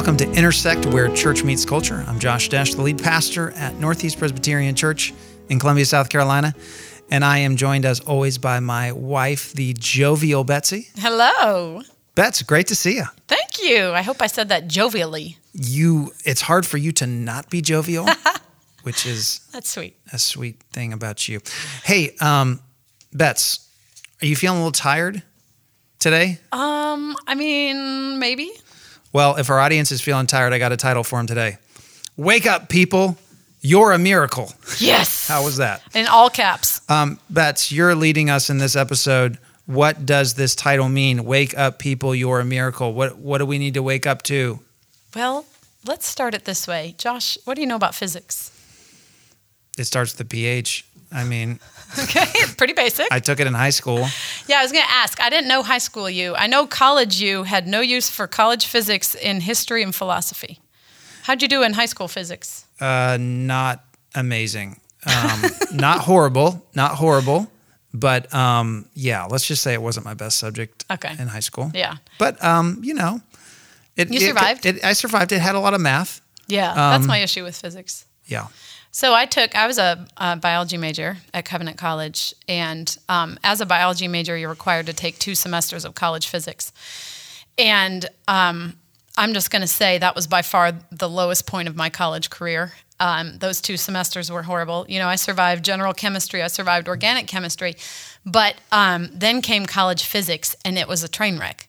Welcome to Intersect, where church meets culture. I'm Josh Desch, the lead pastor at Northeast Presbyterian Church in Columbia, South Carolina. And I am joined, as always, by my wife, the jovial Betsy. Hello. Bets, great to see you. Thank you. I hope I said that jovially. You, it's hard for you to not be jovial, which is That's sweet. a sweet thing about you. Hey, um, Bets, are you feeling a little tired today? Um, I mean, maybe. Well, if our audience is feeling tired, I got a title for them today. Wake up, people. You're a miracle. Yes. How was that? In all caps. Um, Bets, you're leading us in this episode. What does this title mean? Wake up, people. You're a miracle. What What do we need to wake up to? Well, let's start it this way. Josh, what do you know about physics? It starts with the PH. I mean, Okay, pretty basic. I took it in high school. yeah, I was going to ask. I didn't know high school you. I know college you had no use for college physics in history and philosophy. How'd you do in high school physics? Uh, not amazing. Um, not horrible. Not horrible. But um, yeah, let's just say it wasn't my best subject Okay. in high school. Yeah. But um, you know, it, You it- survived? It, I survived. It had a lot of math. Yeah, that's my issue with physics. Yeah. So I took, I was a, a biology major at Covenant College. And um, as a biology major, you're required to take two semesters of college physics. And um, I'm just going to say that was by far the lowest point of my college career. Um, those two semesters were horrible. You know, I survived general chemistry, I survived organic chemistry, but um, then came college physics, and it was a train wreck.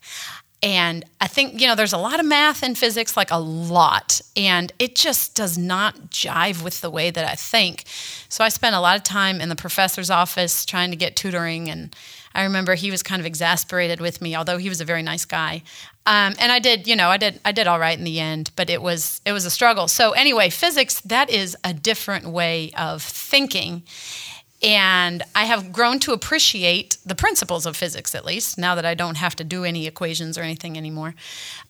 And I think, you know, there's a lot of math in physics, like a lot, and it just does not jive with the way that I think. So I spent a lot of time in the professor's office trying to get tutoring. And I remember he was kind of exasperated with me, although he was a very nice guy. Um, and I did, you know, I did, I did all right in the end, but it was, it was a struggle. So anyway, physics, that is a different way of thinking. And I have grown to appreciate the principles of physics, at least, now that I don't have to do any equations or anything anymore.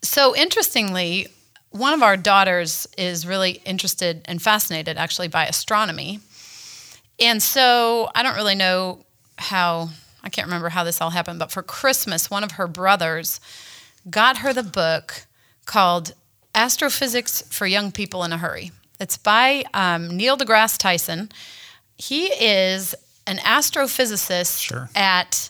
So, interestingly, one of our daughters is really interested and fascinated actually by astronomy. And so, I don't really know how, I can't remember how this all happened, but for Christmas, one of her brothers got her the book called Astrophysics for Young People in a Hurry. It's by um, Neil deGrasse Tyson he is an astrophysicist Sure. at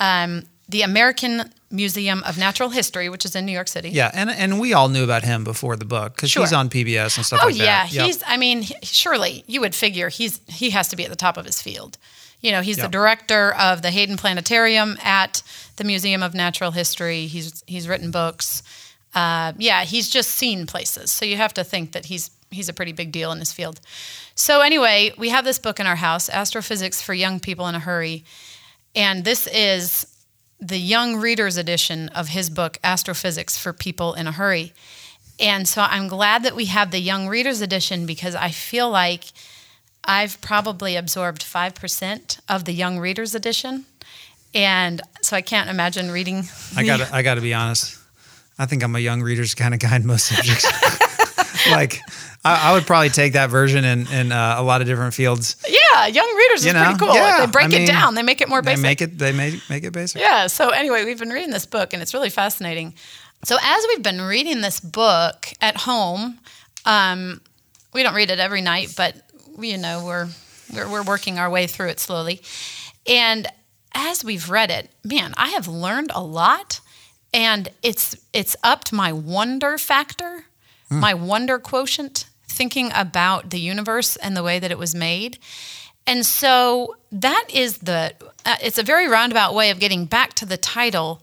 um, the American Museum of Natural History, which is in New York City. Yeah, and and we all knew about him before the book because he's on PBS and stuff Oh like yeah, that. Yep. he's. I mean, he- surely you would figure he's he has to be at the top of his field. You know, he's Yeah. the director of the Hayden Planetarium at the Museum of Natural History. He's he's written books. Uh, yeah, he's just seen places. So you have to think that he's he's a pretty big deal in this field. So anyway, we have this book in our house, Astrophysics for Young People in a Hurry, and this is the young readers edition of his book, Astrophysics for People in a Hurry. And so I'm glad that we have the young readers edition because I feel like I've probably absorbed 5% of the young readers edition. And so I can't imagine reading. I got I got to be honest. I think I'm a young reader's kind of guy in most subjects. like, I, I would probably take that version in in uh, a lot of different fields. Yeah, young readers You is know, pretty cool. yeah, they break I mean, it down, they make it more basic. They make it they make make it basic. Yeah. So anyway, we've been reading this book, and it's really fascinating. So as we've been reading this book at home, um, we don't read it every night, but you know we're, we're we're working our way through it slowly. And as we've read it, man, I have learned a lot, and it's it's upped my wonder factor, my wonder quotient, thinking about the universe and the way that it was made. And so that is the, uh, it's a very roundabout way of getting back to the title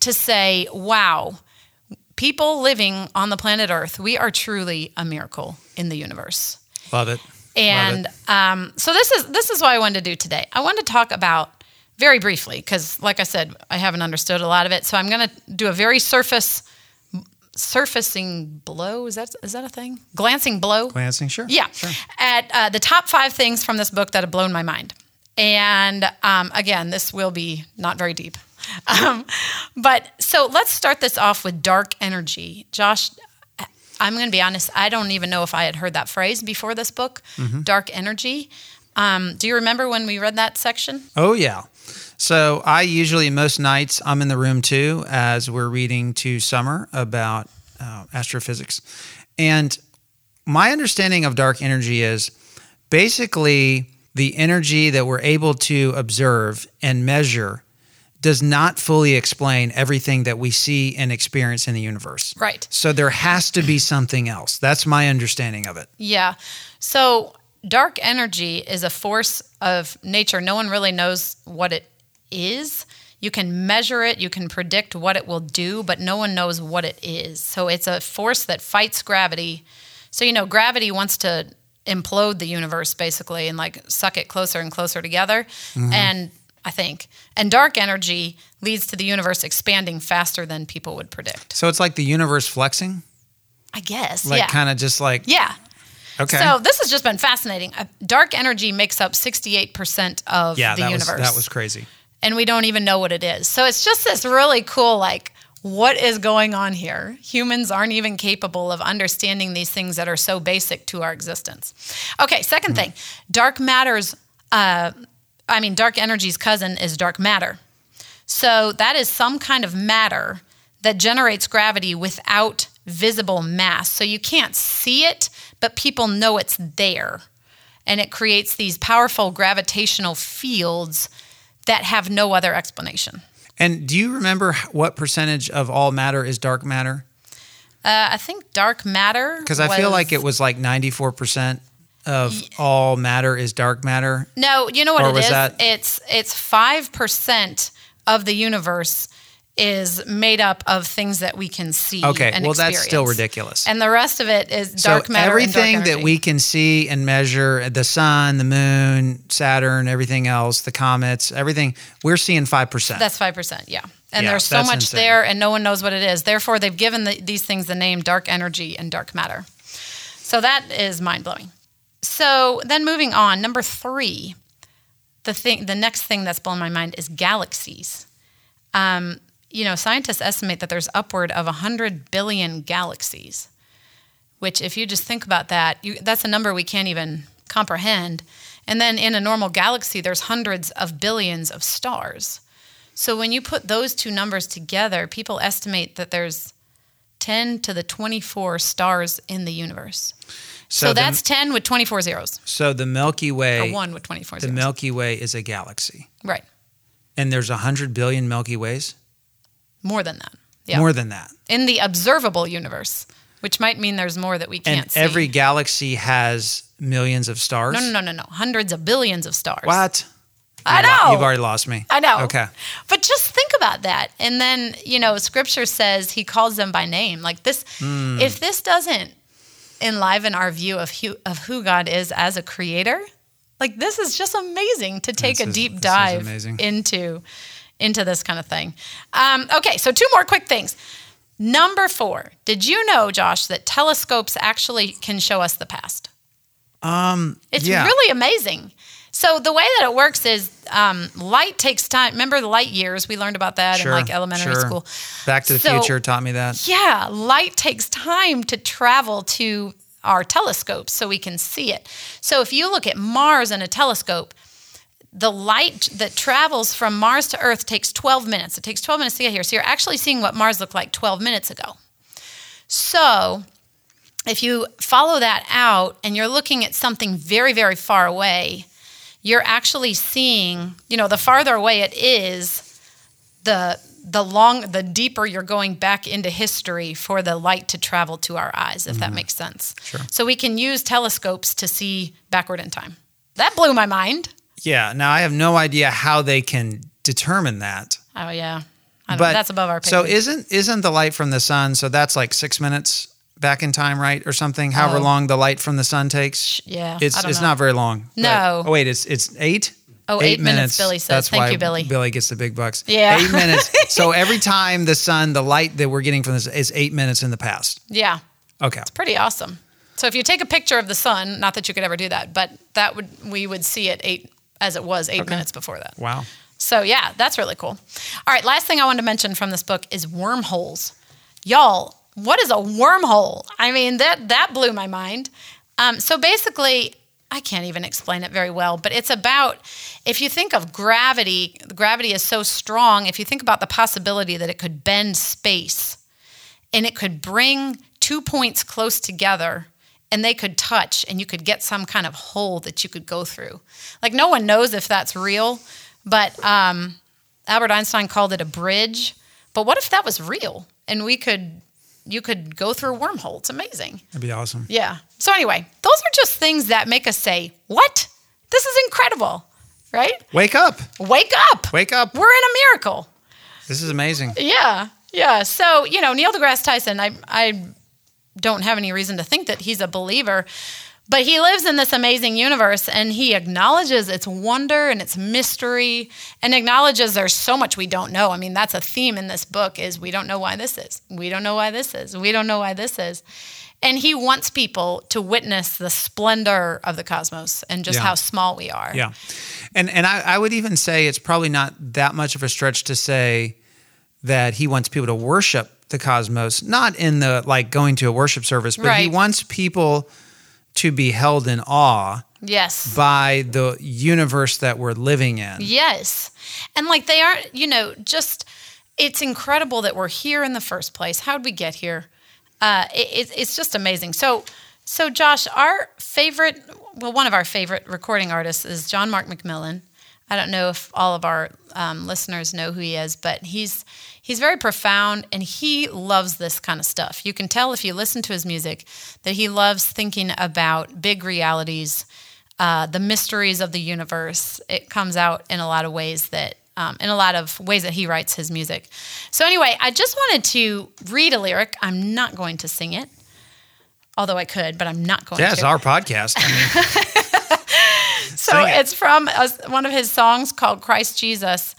to say, wow, people living on the planet Earth, we are truly a miracle in the universe. Love it. And um, so this is this is what I wanted to do today. I wanted to talk about very briefly because, like I said, I haven't understood a lot of it. So I'm going to do a very surface surfacing blow. Is that is that a thing? Glancing blow. Glancing, sure. Yeah, Sure. at uh, the top five things from this book that have blown my mind. And um, again, this will be not very deep. Um, but so let's start this off with dark energy. Josh, I'm going to be honest, I don't even know if I had heard that phrase before this book, dark energy. Um, do you remember when we read that section? Oh yeah. So I usually most nights I'm in the room too as we're reading to Summer about uh, astrophysics. And my understanding of dark energy is basically the energy that we're able to observe and measure does not fully explain everything that we see and experience in the universe. Right. So there has to be something else. That's my understanding of it. Yeah. So dark energy is a force of nature. No one really knows what it is. You can measure it, you can predict what it will do, but no one knows what it is. So it's a force that fights gravity. So, you know, gravity wants to implode the universe basically and like suck it closer and closer together. Mm-hmm. And I think, and dark energy leads to the universe expanding faster than people would predict. So it's like the universe flexing, I guess. like yeah. kind of just like yeah. Okay. So this has just been fascinating. Dark energy makes up 68% of yeah, the that universe. was that was crazy. and we don't even know what it is. So it's just this really cool like what is going on here? Humans aren't even capable of understanding these things that are so basic to our existence. Okay, 2nd Hmm. thing, dark matter's uh, I mean dark energy's cousin is dark matter. So that is some kind of matter that generates gravity without visible mass. So you can't see it, but people know it's there. And it creates these powerful gravitational fields that have no other explanation. And do you remember what percentage of all matter is dark matter? Uh, I think dark matter. Because I feel like it was like 94% of all matter is dark matter. No, you know what Or it was is? that- It's it's five percent of the universe is made up of things that we can see. Okay, and well, that's still ridiculous. And the rest of it is dark so matter. everything that we can see and measure, the sun, the moon, Saturn, everything else, the comets, everything, we're seeing 5%. That's five percent, yeah. And Yeah, there's so much insane. there, and no one knows what it is. Therefore, they've given the, these things the name dark energy and dark matter. So that is mind blowing. So then, moving on, number three, the thing, the next thing that's blown my mind is galaxies. Um, you know, scientists estimate that there's upward of hundred billion galaxies. Which, if you just think about that, you, that's a number we can't even comprehend. And then in a normal galaxy, there's hundreds of billions of stars. So when you put those two numbers together, people estimate that there's 10 to the 24 stars in the universe. So, the- that's 10 with 24 zeros, so the Milky or Way, 1 with 24 the zeros. Milky Way is a galaxy. right. And there's 100 billion Milky Ways? More than that. Yeah. More than that. in the observable universe, which might mean there's more that we can't And see. every galaxy has millions of stars? no, no, no, no, no. Hundreds of billions of stars. What? I You've lo- know. You've already lost me. I know. Okay. But just think about that. And then, you know, scripture says he calls them by name. Like this, Hmm. if this doesn't enliven our view of who, of who God is as a creator, like this is just amazing to take This a deep is dive into into this kind of thing. Um, okay, so two more quick things. Number four, did you know, Josh, that telescopes actually can show us the past? Um, It's yeah. really amazing. So the way that it works is um, light takes time. Remember the light years? We learned about that Sure, in like elementary sure. school. Back to the So- Future taught me that. Yeah, light takes time to travel to our telescopes so we can see it. So if you look at Mars in a telescope, the light that travels from Mars to Earth takes 12 minutes. It takes 12 minutes to get here. So you're actually seeing what Mars looked like 12 minutes ago. So if you follow that out and you're looking at something very, very far away, you're actually seeing, you know, the farther away it is, the the long the deeper you're going back into history for the light to travel to our eyes, if that mm-hmm. makes sense. Sure. So we can use telescopes to see backward in time. That blew my mind. Yeah. Now I have no idea how they can determine that. Oh yeah. I don't, But that's above our pay So grade. isn't isn't the light from the sun? So that's like six minutes back in time, right, or something? However Oh. long the light from the sun takes. yeah. It's it's know. not very long. but- No. oh wait, it's it's eight. Oh, eight minutes, Billy says. That's Thank why you, Billy. Billy gets the big bucks. Yeah. Eight minutes. So every time the sun, the light that we're getting from this is eight minutes in the past. Yeah. Okay. It's pretty awesome. So if you take a picture of the sun, not that you could ever do that, but that would we would see it eight as it was eight minutes before that. Wow. So yeah, that's really cool. All right, last thing I wanted to mention from this book is wormholes. Y'all, what is a wormhole? I mean, that that blew my mind. Um, so basically, I can't even explain it very well, but it's about if you think of gravity, gravity is so strong. If you think about the possibility that it could bend space, and it could bring two points close together and they could touch and you could get some kind of hole that you could go through. Like no one knows if that's real, but um, Albert Einstein called it a bridge. But what if that was real and we could, you could go through a wormhole? It's amazing. That'd be awesome. Yeah. So anyway, those are just things that make us say, "What? This is incredible." Right? Wake up. Wake up. Wake up. We're in a miracle. This is amazing. Yeah. Yeah. So, you know, Neil deGrasse Tyson, I I don't have any reason to think that he's a believer, but he lives in this amazing universe and he acknowledges its wonder and its mystery and acknowledges there's so much we don't know. I mean, that's a theme in this book is we don't know why this is. We don't know why this is. We don't know why this is. And he wants people to witness the splendor of the cosmos and just Yeah. how small we are. Yeah. And and I, I would even say it's probably not that much of a stretch to say that he wants people to worship the cosmos, not in the like going to a worship service, but he wants people to be held in awe Yes. by the universe that we're living in. Yes. And like they aren't, you know, just it's incredible that we're here in the first place. How'd we get here? Uh, it- it's just amazing. So, so Josh, our favorite, well, one of our favorite recording artists is John Mark McMillan. I don't know if all of our um, listeners know who he is, but he's he's very profound and he loves this kind of stuff. You can tell if you listen to his music that he loves thinking about big realities, uh, the mysteries of the universe. It comes out in a lot of ways that. Um, in a lot of ways that he writes his music. So, anyway, I just wanted to read a lyric. I'm not going to sing it, although I could, but I'm not going Yeah, to. it's our podcast. I mean, So it. it's from a, one of his songs called Christ Jesus.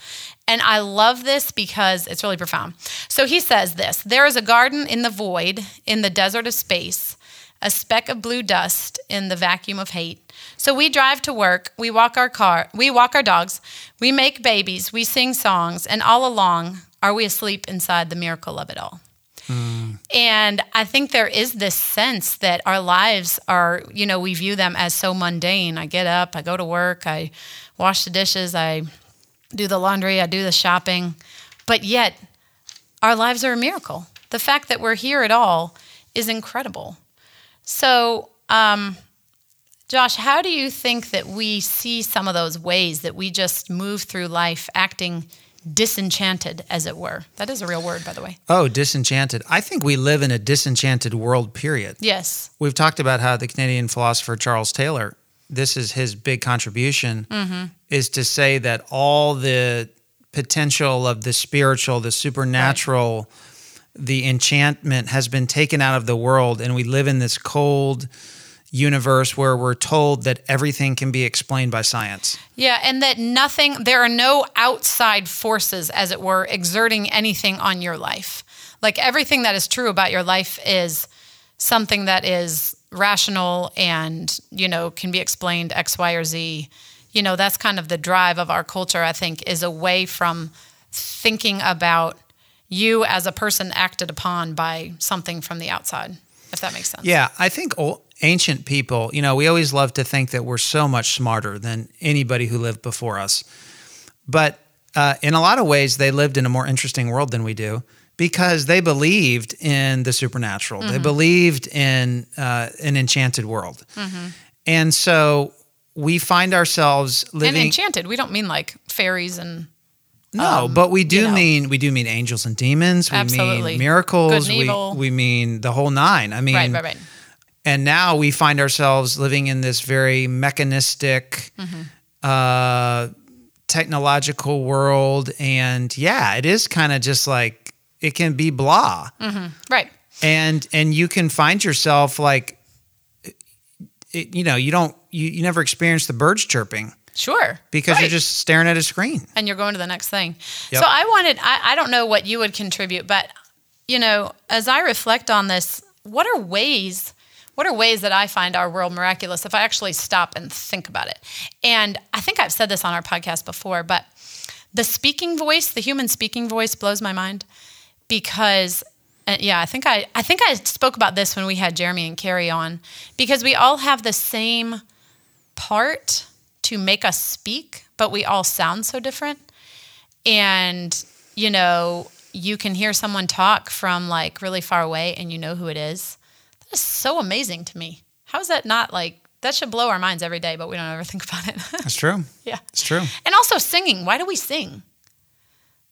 And I love this because it's really profound. So he says this There is a garden in the void, in the desert of space, a speck of blue dust in the vacuum of hate. So we drive to work, we walk our car, we walk our dogs, we make babies, we sing songs, and all along are we asleep inside the miracle of it all. Mm. And I think there is this sense that our lives are, you know, we view them as so mundane. I get up, I go to work, I wash the dishes, I do the laundry, I do the shopping. But yet, our lives are a miracle. The fact that we're here at all is incredible. So, um, Josh, how do you think that we see some of those ways that we just move through life acting disenchanted, as it were? That is a real word, by the way. oh, disenchanted. I think we live in a disenchanted world, period. Yes. We've talked about how the Canadian philosopher Charles Taylor, this is his big contribution, mm-hmm. is to say that all the potential of the spiritual, the supernatural, the enchantment has been taken out of the world, and we live in this cold universe where we're told that everything can be explained by science. Yeah, and that nothing, there are no outside forces, as it were, exerting anything on your life. Like everything that is true about your life is something that is rational and, you know, can be explained X, Y, or Z. You know, that's kind of the drive of our culture, I think, is away from thinking about you as a person acted upon by something from the outside, if that makes sense. Yeah, I think ol- ancient people, you know, we always love to think that we're so much smarter than anybody who lived before us. But uh, in a lot of ways, they lived in a more interesting world than we do because they believed in the supernatural. They believed in uh, an enchanted world. And so we find ourselves And living. enchanted, we don't mean like fairies and No, but we do you know. mean we do mean angels and demons. We Absolutely. mean miracles. And we, we mean the whole nine. I mean, right, right, right. and now we find ourselves living in this very mechanistic Mm-hmm. uh, technological world and yeah it is kind of just like it can be blah mm-hmm. Right. and and you can find yourself like it, you know you don't you, you never experience the birds chirping Sure. because Right. you're just staring at a screen and you're going to the next thing. Yep. So I wanted, I, I don't know what you would contribute, but you know, as I reflect on this, what are ways, what are ways that I find our world miraculous if I actually stop and think about it? And I think I've said this on our podcast before, but the speaking voice, the human speaking voice blows my mind because uh, yeah, I think I I think I spoke about this when we had Jeremy and Carrie on because we all have the same part to make us speak, but we all sound so different. And, you know, you can hear someone talk from like really far away and you know who it is. That is so amazing to me. How is that not like that should blow our minds every day, but we don't ever think about it. That's true. yeah. It's true. And also singing. Why do we sing?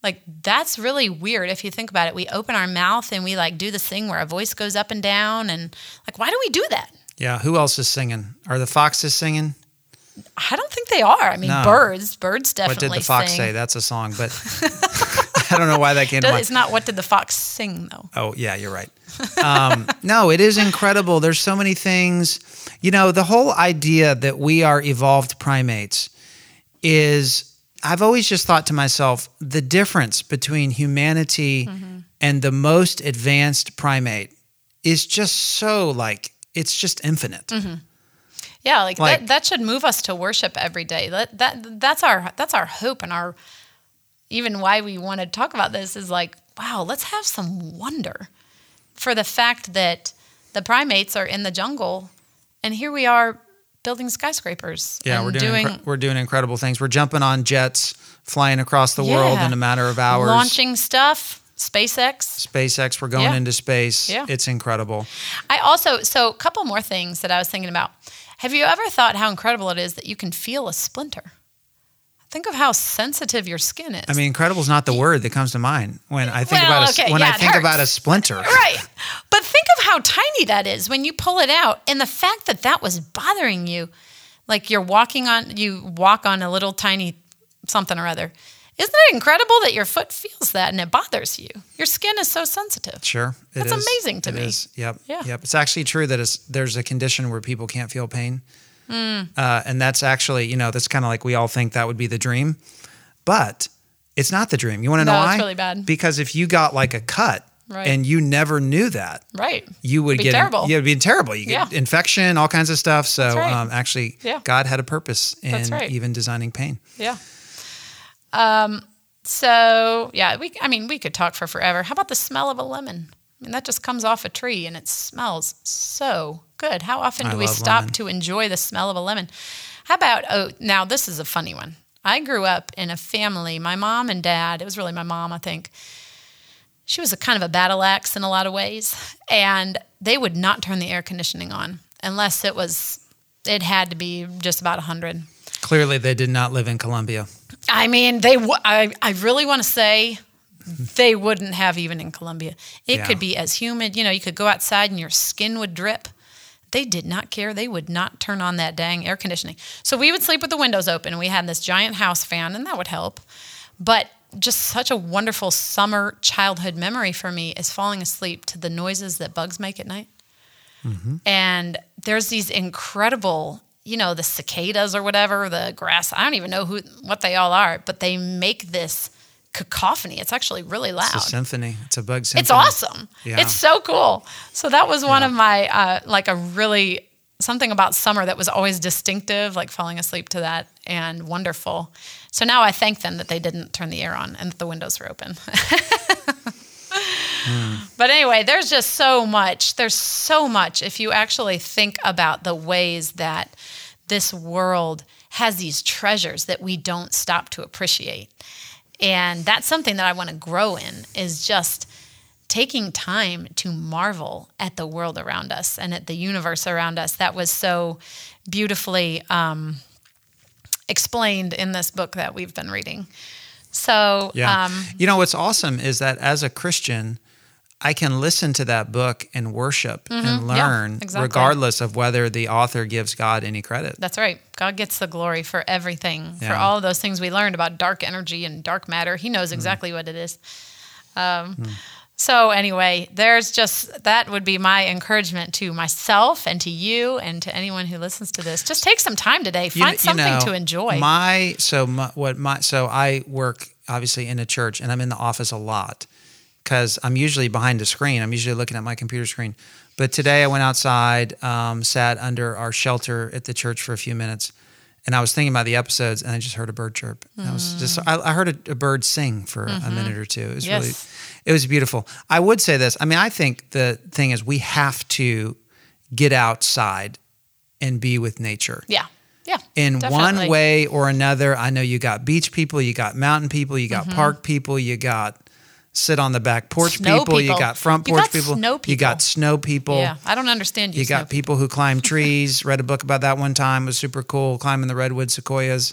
Like that's really weird if you think about it. We open our mouth and we like do this thing where our voice goes up and down and like why do we do that? Yeah. Who else is singing? Are the foxes singing? I don't think they are. I mean, No. birds, birds definitely. What did the fox sing. say? That's a song, but I don't know why that came to mind. It's not what did the fox sing though. Oh, yeah, you're right. Um, no, it is incredible. There's so many things. You know, the whole idea that we are evolved primates is, I've always just thought to myself, the difference between humanity mm-hmm. and the most advanced primate is just so like, it's just infinite. Mm-hmm. Yeah, like, Like- that, that should move us to worship every day. That that that's our that's our hope and our even why we want to talk about this is like, wow, let's have some wonder for the fact that the primates are in the jungle and here we are building skyscrapers. Yeah, we're doing, incre- we're doing incredible things. We're jumping on jets, flying across the world in a matter of hours. launching stuff, SpaceX. SpaceX, we're going Yeah. into space. Yeah. It's incredible. I also so a couple more things that I was thinking about. Have you ever thought how incredible it is that you can feel a splinter? Think of how sensitive your skin is. I mean, incredible is not the word that comes to mind when I think Well, about a, okay, when yeah, I think about a splinter. right. But think of how tiny that is when you pull it out and the fact that that was bothering you. Like you're walking on you walk on a little tiny something or other. Isn't it incredible that your foot feels that and it bothers you? Your skin is so sensitive. Sure, it That's is. amazing to It me. is. Yep. Yeah. Yep. It's actually true that it's, there's a condition where people can't feel pain, Hmm. uh, and that's actually you know that's kind of like we all think that would be the dream, but it's not the dream. You want to know No, why? really bad. Because if you got like a cut Right. and you never knew that, Right. you would get terrible. Yeah, it'd be terrible. You get Yeah. infection, all kinds of stuff. So right. um, actually, Yeah. God had a purpose in right. even designing pain. Yeah. Um, so yeah, we I mean we could talk for forever. How about the smell of a lemon? I mean that just comes off a tree and it smells so good. How often I do we stop lemon. to enjoy the smell of a lemon? How about oh now this is a funny one. I grew up in a family, my mom and dad, it was really my mom, I think. She was a kind of a battle axe in a lot of ways, and they would not turn the air conditioning on unless it was it had to be just about 100. Clearly, they did not live in Columbia. I mean, they. W- I I really want to say they wouldn't have even in Columbia. It Yeah. could be as humid. You know, you could go outside and your skin would drip. They did not care. They would not turn on that dang air conditioning. So we would sleep with the windows open. We had this giant house fan, and that would help. But just such a wonderful summer childhood memory for me is falling asleep to the noises that bugs make at night. Mm-hmm. And there's these incredible, you know, the cicadas or whatever, the grass. I don't even know who what they all are, but they make this cacophony. It's actually really loud. It's a symphony. It's a bug symphony. It's awesome. Yeah. It's so cool. So that was one of my uh, like a really something about summer that was always distinctive, like falling asleep to that and wonderful. So now I thank them that they didn't turn the air on and that the windows were open. But anyway, there's just so much. There's so much if you actually think about the ways that this world has these treasures that we don't stop to appreciate. And that's something that I want to grow in is just taking time to marvel at the world around us and at the universe around us. That was so beautifully um, explained in this book that we've been reading. So, Yeah. um, you know what's awesome is that as a Christian, I can listen to that book and worship and Mm-hmm. Yeah, learn, exactly. regardless of whether the author gives God any credit. That's right. God gets the glory for everything, for all of those things we learned about dark energy and dark matter. He knows exactly what it is. Um, So, anyway, there's just that would be my encouragement to myself and to you and to anyone who listens to this. Just take some time today, find you something know, to enjoy. My so my, what my so I work obviously in a church and I'm in the office a lot because I'm usually behind the screen. I'm usually looking at my computer screen. But today I went outside, um, sat under our shelter at the church for a few minutes, and I was thinking about the episodes, and I just heard a bird chirp. And I was just I, I heard a, a bird sing for a minute or two. It was really, it was beautiful. I would say this. I mean, I think the thing is we have to get outside and be with nature yeah. Yeah. in definitely. one way or another. I know you got beach people, you got mountain people, you got Mm-hmm. park people, you got sit on the back porch Snow people, You got front You porch got people. snow You got snow people. Yeah, I don't understand you. You got Snow people who climb trees. Read a book about that one time. It was super cool. Climbing the redwood sequoias.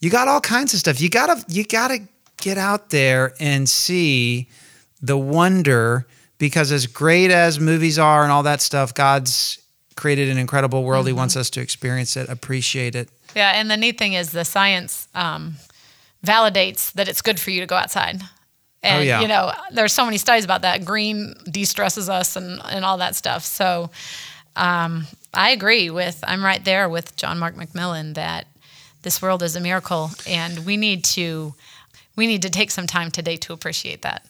You got all kinds of stuff. You gotta you gotta get out there and see the wonder because as great as movies are and all that stuff, God's created an incredible world. He wants us to experience it, appreciate it. Yeah, and the neat thing is the science um, validates that it's good for you to go outside. And Oh, yeah. you know, there's so many studies about that. Green de-stresses us and, and all that stuff. So um, I agree with I'm right there with John Mark McMillan that this world is a miracle and we need to we need to take some time today to appreciate that.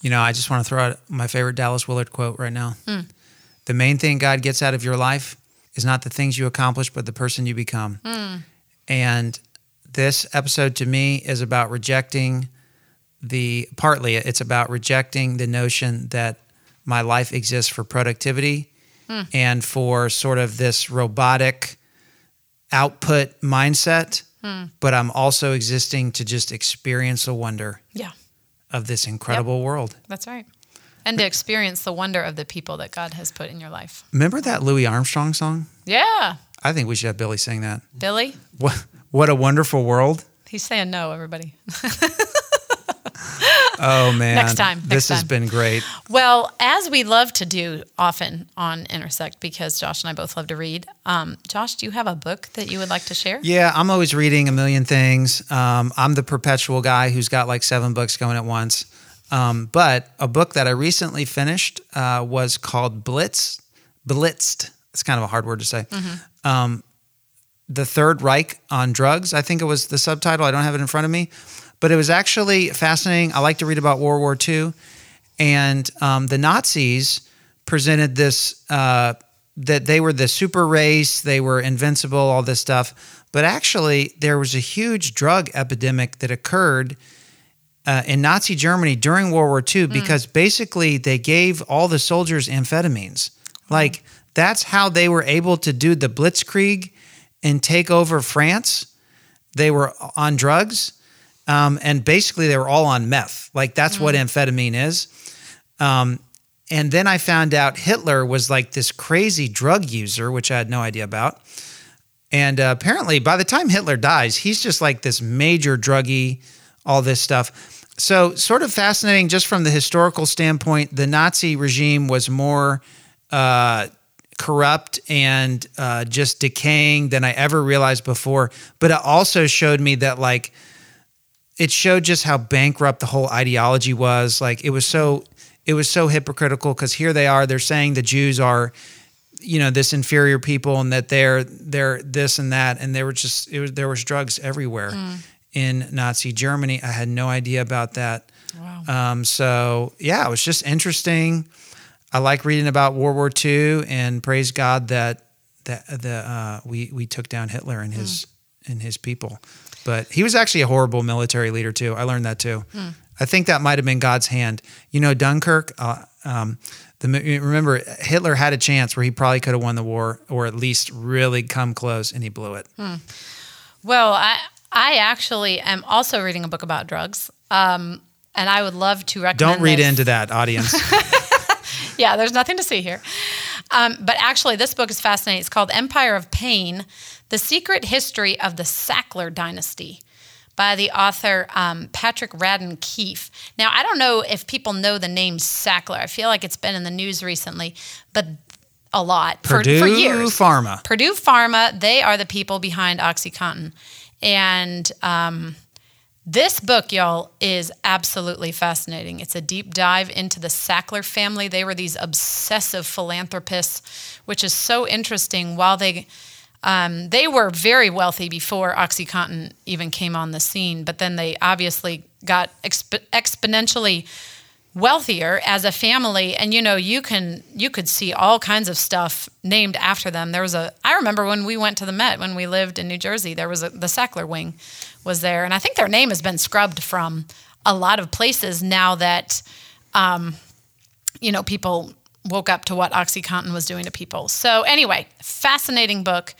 You know, I just want to throw out my favorite Dallas Willard quote right now. The main thing God gets out of your life is not the things you accomplish, but the person you become. And this episode to me is about rejecting the, partly, it's about rejecting the notion that my life exists for productivity hmm. and for sort of this robotic output mindset. Hmm. But I'm also existing to just experience the wonder Yeah. of this incredible world. That's right. And to experience the wonder of the people that God has put in your life. Remember that Louis Armstrong song? Yeah. I think we should have Billy sing that. Billy, What what a wonderful world. he's saying no, everybody. Oh man. Next time, This next has been great. Well, as we love to do often on Intersect, because Josh and I both love to read. Um, Josh, do you have a book that you would like to share? Yeah, I'm always reading a million things. Um, I'm the perpetual guy who's got like seven books going at once. Um, but a book that I recently finished uh, was called Blitz. Blitzed. It's kind of a hard word to say. Mm-hmm. Um, the Third Reich on drugs. I think it was the subtitle. I don't have it in front of me, but it was actually fascinating. I like to read about World War II, and um, the Nazis presented this uh, that they were the super race, they were invincible, all this stuff. But actually, there was a huge drug epidemic that occurred uh, in Nazi Germany during World War II because basically they gave all the soldiers amphetamines. Like that's how they were able to do the Blitzkrieg and take over France. They were on drugs, um, and basically they were all on meth. Like that's what amphetamine is. Um, and then I found out Hitler was like this crazy drug user, which I had no idea about. And uh, apparently, by the time Hitler dies, he's just like this major druggie, all this stuff. So, sort of fascinating just from the historical standpoint. The Nazi regime was more uh, corrupt and uh, just decaying than I ever realized before. But it also showed me that, like, it showed just how bankrupt the whole ideology was. Like, it was so. It was so hypocritical because here they are, they're saying the Jews are you know this inferior people and that they're they're this and that and there were just it was there was drugs everywhere in Nazi Germany. I had no idea about that. Wow. Um, so yeah, it was just interesting. I like reading about World War II and praise God that that the uh, we we took down Hitler and his and his people. But he was actually a horrible military leader too. I learned that too. I think that might have been God's hand. You know, Dunkirk. Uh, um, the remember Hitler had a chance where he probably could have won the war or at least really come close, and he blew it. Well, I I actually am also reading a book about drugs, um, and I would love to recommend. Don't read this. into that, audience. yeah, there's nothing to see here. Um, but actually, this book is fascinating. It's called Empire of Pain The Secret History of the Sackler Dynasty by the author um, Patrick Radden Keefe. Now, I don't know if people know the name Sackler. I feel like it's been in the news recently, but a lot for, Purdue for years. Purdue Pharma. Purdue Pharma, they are the people behind OxyContin. And um, this book, y'all, is absolutely fascinating. It's a deep dive into the Sackler family. They were these obsessive philanthropists, which is so interesting. While they um, they were very wealthy before OxyContin even came on the scene, but then they obviously got exp- exponentially wealthier as a family and you know you can you could see all kinds of stuff named after them. There was a i remember when we went to the met when we lived in new jersey there was a the sackler wing was there and i think their name has been scrubbed from a lot of places now that um, you know people woke up to what oxycontin was doing to people. So anyway fascinating book.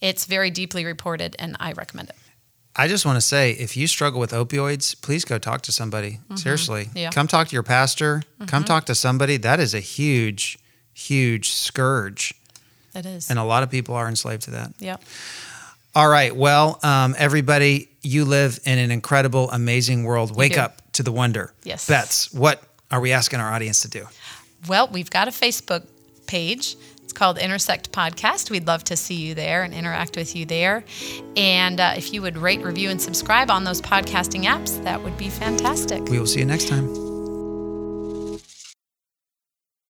It's very deeply reported and i recommend it I just want to say if you struggle with opioids, please go talk to somebody. Seriously. Mm-hmm. Yeah. Mm-hmm. Come talk to your pastor. Come talk to somebody. That is a huge, huge scourge. It is. And a lot of people are enslaved to that. yep. All right. Well, um, everybody, you live in an incredible, amazing world. Wake do. up to the wonder. Yes. Bets, what are we asking our audience to do? Well, we've got a Facebook page. It's called Intersect Podcast. We'd love to see you there and interact with you there. And uh, if you would rate, review, and subscribe on those podcasting apps, that would be fantastic. We will see you next time.